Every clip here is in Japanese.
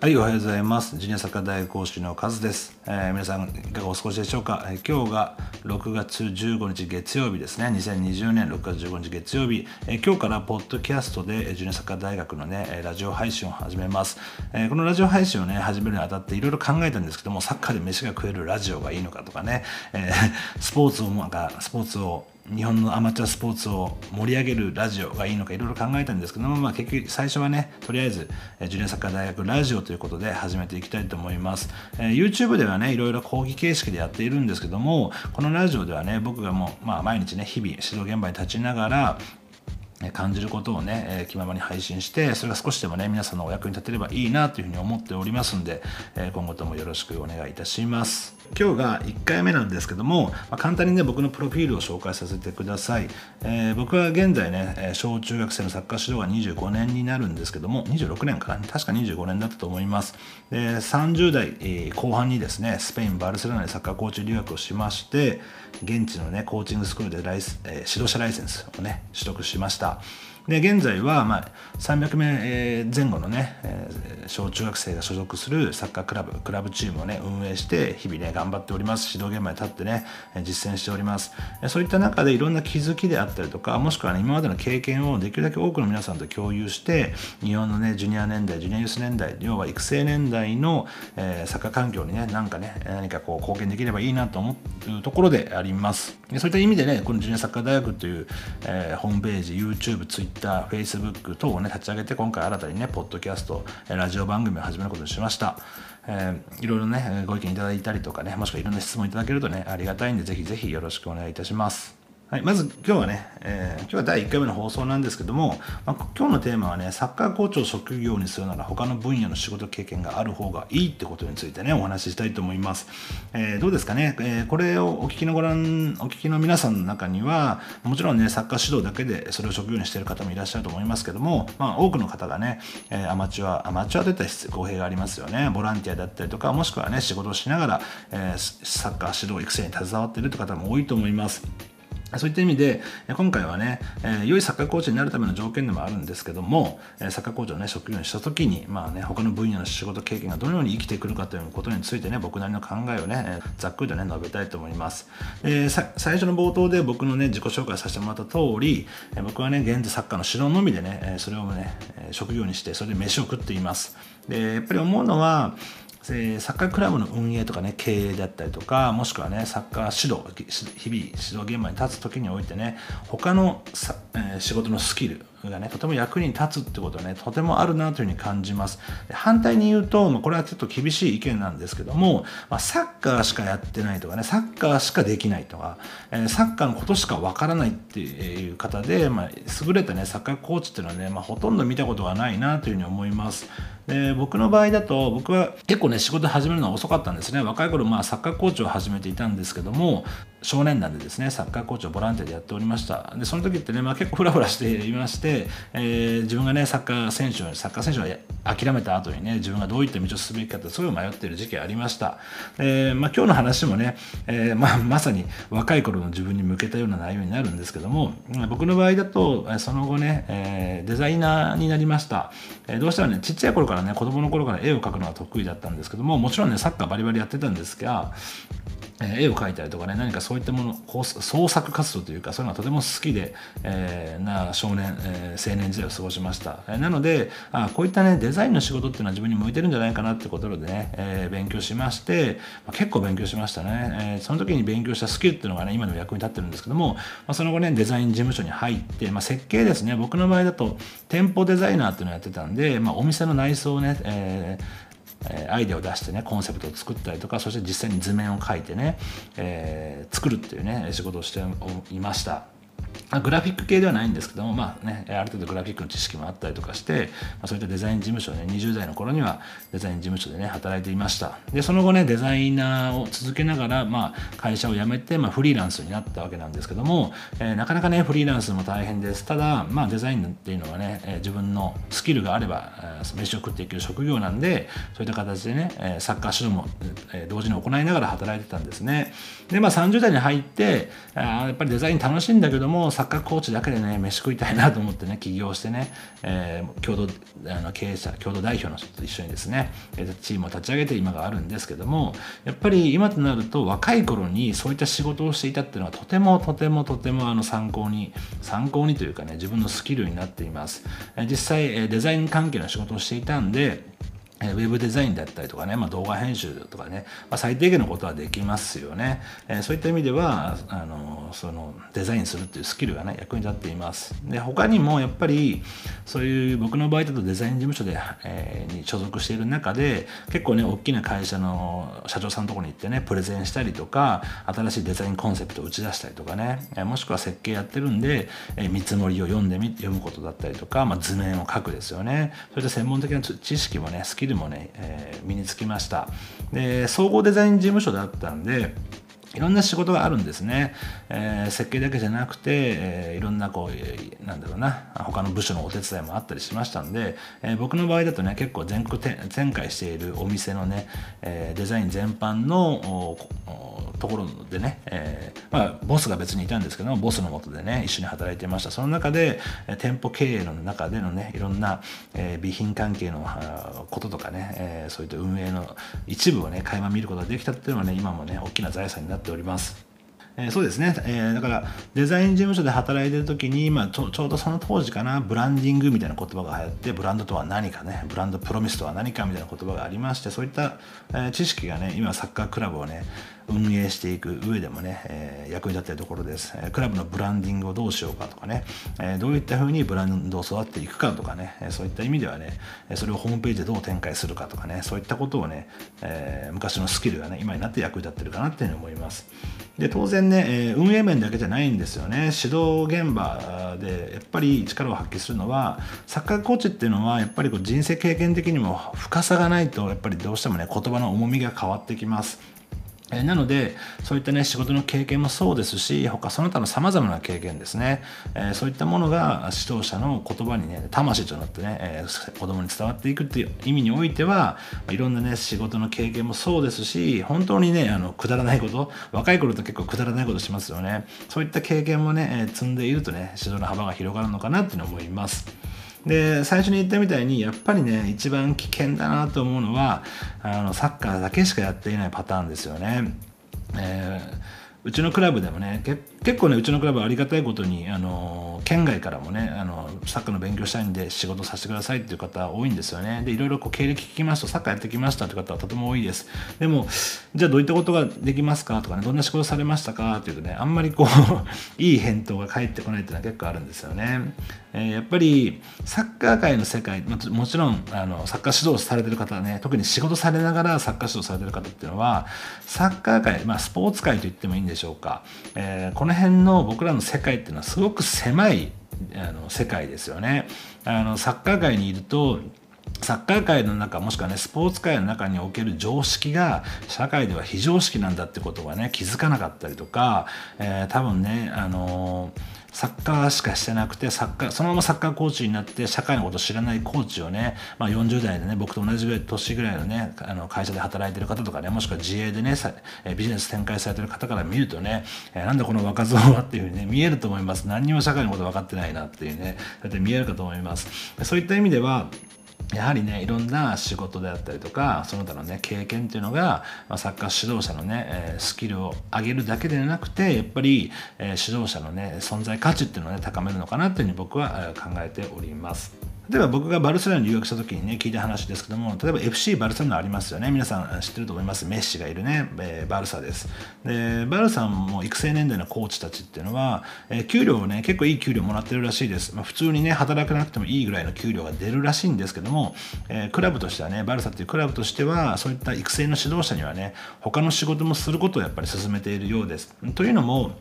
はい、おはようございます。ジュニアサッカー大学講師のカズです、えー、皆さん、いかがお過ごしでしょうか、えー、今日が6月15日月曜日ですね。2020年6月15日月曜日。えー、今日からポッドキャストでジュニアサッカー大学のね、ラジオ配信を始めます。えこのラジオ配信をね、始めるにあたっていろいろ考えたんですけども、サッカーで飯が食えるラジオがいいのかとかね、えスポーツを、なんか、スポーツを日本のアマチュアスポーツを盛り上げるラジオがいいのかいろいろ考えたんですけども、まあ、結局最初はねとりあえずジュニアサッカー大学ラジオということで始めていきたいと思います、えー、YouTube ではねいろいろ講義形式でやっているんですけどもこのラジオではね僕がもう、まあ、毎日ね日々指導現場に立ちながら感じることをね、えー、気ままに配信して、それが少しでもね、皆さんのお役に立てればいいなというふうに思っておりますんで、えー、今後ともよろしくお願いいたします。今日が1回目なんですけども、ま、簡単にね、僕のプロフィールを紹介させてください。えー、僕は現在ね、小中学生のサッカー指導が25年になるんですけども、26年かな、確か25年だったと思います。で、30代後半にですね、スペイン・バルセロナでサッカーコーチ留学をしまして、現地のね、コーチングスクールでライス、え、指導者ライセンスをね、取得しました。で現在は、まあ、300名前後のね、小中学生が所属するサッカークラブクラブチームをね運営して日々ね頑張っております。指導現場に立ってね実践しております。そういった中でいろんな気づきであったりとかもしくは、ね、今までの経験をできるだけ多くの皆さんと共有して日本のねジュニア年代ジュニアユース年代要は育成年代の、えー、サッカー環境にねなんかね何かこう貢献できればいいなと思うところであります。そういった意味でねこのジュニアサッカー大学という、えー、ホームページ YouTube、Twitter Twitter、Facebook 等をね、立ち上げて、今回新たにね、ポッドキャスト、ラジオ番組を始めることにしました。えー、いろいろね、ご意見いただいたりとかね、もしくはいろんな質問いただけるとね、ありがたいんで、ぜひぜひよろしくお願いいたします。はい、まず今日はね、えー、今日は第1回目の放送なんですけども、まあ、今日のテーマはね、サッカーコーチを職業にするなら他の分野の仕事経験がある方がいいってことについてね、お話ししたいと思います。えー、どうですかね、えー、これをお聞きのご覧、お聞きの皆さんの中には、もちろんね、サッカー指導だけでそれを職業にしている方もいらっしゃると思いますけども、まあ、多くの方がね、えアマチュア、アマチュアといった公平がありますよね、ボランティアだったりとか、もしくはね、仕事をしながら、えサッカー指導育成に携わっているという方も多いと思います。そういった意味で、今回はね、え良いサッカーコーチになるための条件でもあるんですけども、えサッカーコーチをね、職業にしたときに、まあね、他の分野の仕事経験がどのように生きてくるかということについてね、僕なりの考えをね、ざっくりとね、述べたいと思います。え最初の冒頭で僕のね、自己紹介させてもらった通り、え僕はね、現在サッカーの指導のみでね、それをね、職業にして、それで飯を食っています。で、やっぱり思うのは、えサッカークラブの運営とかね経営だったりとかもしくはねサッカー指導日々指導現場に立つ時においてね他の、え、仕事のスキルがねとても役に立つってことはねとてもあるなというふうに感じます。反対に言うと、まあ、これはちょっと厳しい意見なんですけども、まあ、サッカーしかやってないとかねサッカーしかできないとか、えー、サッカーのことしかわからないっていう方で、まあ、優れたねサッカーコーチっていうのはね、まあ、ほとんど見たことがないなというふうに思います。で僕の場合だと僕は結構ね仕事始めるのは遅かったんですね。若い頃まあサッカーコーチを始めていたんですけども少年団でですねサッカーコーチをボランティアでやっておりました。でその時ってね、まあ、結構フラフラしていまして、えー、自分がねサッカー選手サッカー選手を諦めた後にね自分がどういった道を進むべきかってすごい迷ってる時期ありました、えーまあ、今日の話もね、えーまあ、まさに若い頃の自分に向けたような内容になるんですけども僕の場合だとその後ね、え、デザイナーになりました、えー、どうしてもねちっちゃい頃からね子供の頃から絵を描くのは得意だったんですけどももちろんねサッカーバリバリやってたんですがえ絵を描いたりとかね何かそういったもの創作活動というかそういうのがとても好きで、えー、な少年、えー、青年時代を過ごしました、えー、なのであこういったねデザインの仕事っていうのは自分に向いてるんじゃないかなってことでね、えー、勉強しまして、まあ、結構勉強しましたね、えー、その時に勉強したスキルっていうのがね今でも役に立ってるんですけども、まあ、その後ねデザイン事務所に入って、まあ、設計ですね。僕の場合だと店舗デザイナーっていうのをやってたんで、でまあ、お店の内装をね、えーアイデアを出してねコンセプトを作ったりとかそして実際に図面を描いてね、えー、作るっていうね仕事をしていました。グラフィック系ではないんですけども、まあね、ある程度グラフィックの知識もあったりとかして、まあ、そういったデザイン事務所で、ね、20代の頃にはデザイン事務所でね、働いていました。で、その後ね、デザイナーを続けながら、まあ、会社を辞めて、まあ、フリーランスになったわけなんですけども、えー、なかなかね、フリーランスも大変です。ただ、まあ、デザインっていうのはね、えー、自分のスキルがあれば、えー、飯を食っていける職業なんで、そういった形でね、えー、サッカー指導も、えー、同時に行いながら働いてたんですね。で、まあ、30代に入って、あやっぱりデザイン楽しいんだけども、サッカーコーチだけでね飯食いたいなと思ってね 起業してね、えー、共同あの経営者共同代表の人と一緒にですねチームを立ち上げて今があるんですけどもやっぱり今となると若い頃にそういった仕事をしていたっていうのはとてもとてもとてもあの参考に参考にというかね自分のスキルになっています。実際デザイン関係の仕事をしていたんでウェブデザインだったりとかね、まあ、動画編集とかね、まあ、最低限のことはできますよね。えー、そういった意味ではあのそのデザインするっていうスキルがね役に立っています。で他にもやっぱりそういう僕の場合だとデザイン事務所で、えー、に所属している中で結構ね大きな会社の社長さんのところに行ってねプレゼンしたりとか新しいデザインコンセプトを打ち出したりとかね、えー、もしくは設計やってるんで、え、見積もりを読んでみ読むことだったりとか、まあ、図面を書くですよね。そういった専門的な知識もねスキルルもね、えー、身につきました。で総合デザイン事務所だったんでいろんな仕事があるんですね、えー、設計だけじゃなくて、えー、いろんなこうなんだろうな他の部署のお手伝いもあったりしましたんで、えー、僕の場合だとね結構全国展開しているお店のね、えデザイン全般のところでね、えまあ、ボスが別にいたんですけどもボスのもとでね一緒に働いてました。その中で、店舗経営の中でのねいろんな、え備品関係のこととかね、えそういった運営の一部をね垣間見ることができたっていうのはね今もね大きな財産になっております。えー、そうですね、えー、だからデザイン事務所で働いてる時に、まあ、ちょちょうどその当時かなブランディングみたいな言葉が流行ってブランドとは何かねブランドプロミスとは何かみたいな言葉がありましてそういった、えー、知識がね今サッカークラブをね運営していく上でもね、えー、役に立っているところです、えクラブのブランディングをどうしようかとかね、えー、どういったふうにブランドを育っていくかとかね、えそういった意味ではねそれをホームページでどう展開するかとかねそういったことをね、え昔のスキルがね今になって役に立ってるかなっていうふうに思います。で当然ね、え運営面だけじゃないんですよね。指導現場でやっぱり力を発揮するのはサッカーコーチっていうのはやっぱりこう人生経験的にも深さがないとやっぱりどうしてもね言葉の重みが変わってきます。えなのでそういったね仕事の経験もそうですし他その他のさまざまな経験ですね、えー、そういったものが指導者の言葉にね魂となってね、えー、子供に伝わっていくっていう意味においてはいろんなね仕事の経験もそうですし本当にねあのくだらないこと若い頃と結構くだらないことしますよねそういった経験もね、え、積んでいるとね指導の幅が広がるのかなっていうのを思います。で最初に言ったみたいにやっぱりね一番危険だなと思うのはあのサッカーだけしかやっていないパターンですよね。えーうちのクラブでもね結構ねうちのクラブはありがたいことにあの県外からもねあのサッカーの勉強したいんで仕事させてくださいっていう方多いんですよね。でいろいろこう経歴聞きますとサッカーやってきましたって方はとても多いです。でもじゃあどういったことができますかとかねどんな仕事されましたかっていうとねあんまりこう いい返答が返ってこないっていうのは結構あるんですよね、えー、やっぱりサッカー界の世界もちろんあのサッカー指導されてる方はね特に仕事されながらサッカー指導されてる方っていうのはサッカー界、まあ、スポーツ界と言ってもいいんでしょうか、えー、この辺の僕らの世界っていうのはすごく狭いあの世界ですよね。あのサッカー界にいるとサッカー界の中もしくはねスポーツ界の中における常識が社会では非常識なんだってことがね気づかなかったりとか、えー、多分ねあのーサッカーしかしてなくてサッカーそのままサッカーコーチになって社会のこと知らないコーチをね、まあ、40代でね僕と同じぐらい年ぐらいのねあの会社で働いてる方とかねもしくは自営でねビジネス展開されてる方から見るとね、えー、なんだこの若造はっていうふうにね見えると思います。何にも社会のこと分かってないなっていうねだって見えるかと思います。そういった意味ではやはりねいろんな仕事であったりとかその他のね経験っていうのが、まあ、サッカー指導者のね、えー、スキルを上げるだけでなくてやっぱり、えー、指導者のね存在価値っていうのをね高めるのかなっていうふうに僕は考えております。例えば僕がバルセロナに留学した時にね聞いた話ですけども例えば FC バルセロナありますよね。皆さん知ってると思います？メッシがいるね、えー、バルサです。でバルサも育成年代のコーチたちっていうのは、えー、給料をね結構いい給料もらってるらしいです、まあ、普通にね働かなくてもいいぐらいの給料が出るらしいんですけども、えー、クラブとしてはねバルサっていうクラブとしてはそういった育成の指導者にはね他の仕事もすることをやっぱり進めているようです。というのも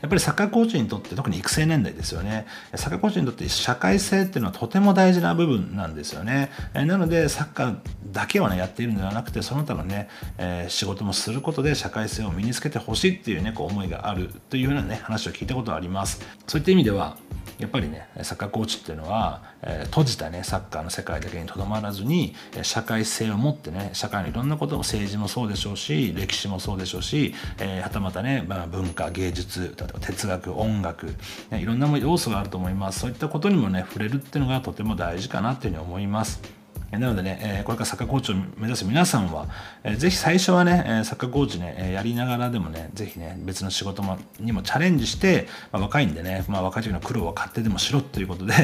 やっぱりサッカーコーチにとって特に育成年代ですよね。サッカーコーチにとって社会性っていうのはとても大事な部分なんですよね。なのでサッカーだけはねやっているのではなくてその他のね、えー、仕事もすることで社会性を身につけてほしいっていうねこう思いがあるというようなね話を聞いたことがあります。そういった意味ではやっぱりねサッカーコーチっていうのは、えー、閉じたねサッカーの世界だけにとどまらずに社会性を持ってね社会のいろんなことも政治もそうでしょうし歴史もそうでしょうし、えー、はたまたね、まあ、文化芸術例えば哲学音楽、ね、いろんな要素があると思いますそういったことにもね触れるっていうのがとても大事かなっていうふうに思います。なのでね、これからサッカーコーチを目指す皆さんは、ぜひ最初はね、サッカーコーチね、やりながらでもね、ぜひね、別の仕事もにもチャレンジして、まあ、若いんでね、まあ、若い時の苦労は勝手でもしろということで、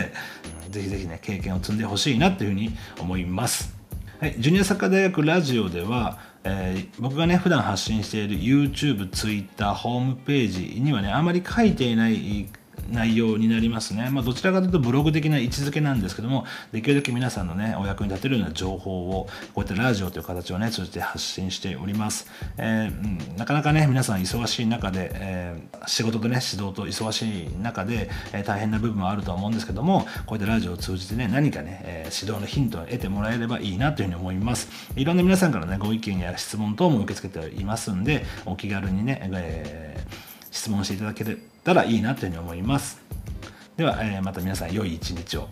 ぜひぜひね、経験を積んでほしいなというふうに思います。はい、ジュニアサッカー大学ラジオでは、えー、僕がね普段発信している YouTube、Twitter、ホームページにはねあまり書いていない内容になりますね。まあ、どちらかというとブログ的な位置づけなんですけども、できるだけ皆さんのね、お役に立てるような情報を、こうやってラジオという形をね、通じて発信しております。えー、なかなかね、皆さん忙しい中で、えー、仕事とね、指導と忙しい中で、えー、大変な部分もあるとは思うんですけども、こうやってラジオを通じてね、何かね、え指導のヒントを得てもらえればいいなというふうに思います。いろんな皆さんからね、ご意見や質問等も受け付けていますんで、お気軽にね、え質問していただけるたらいいなというふうに思います。では、えー、また皆さん良い一日を。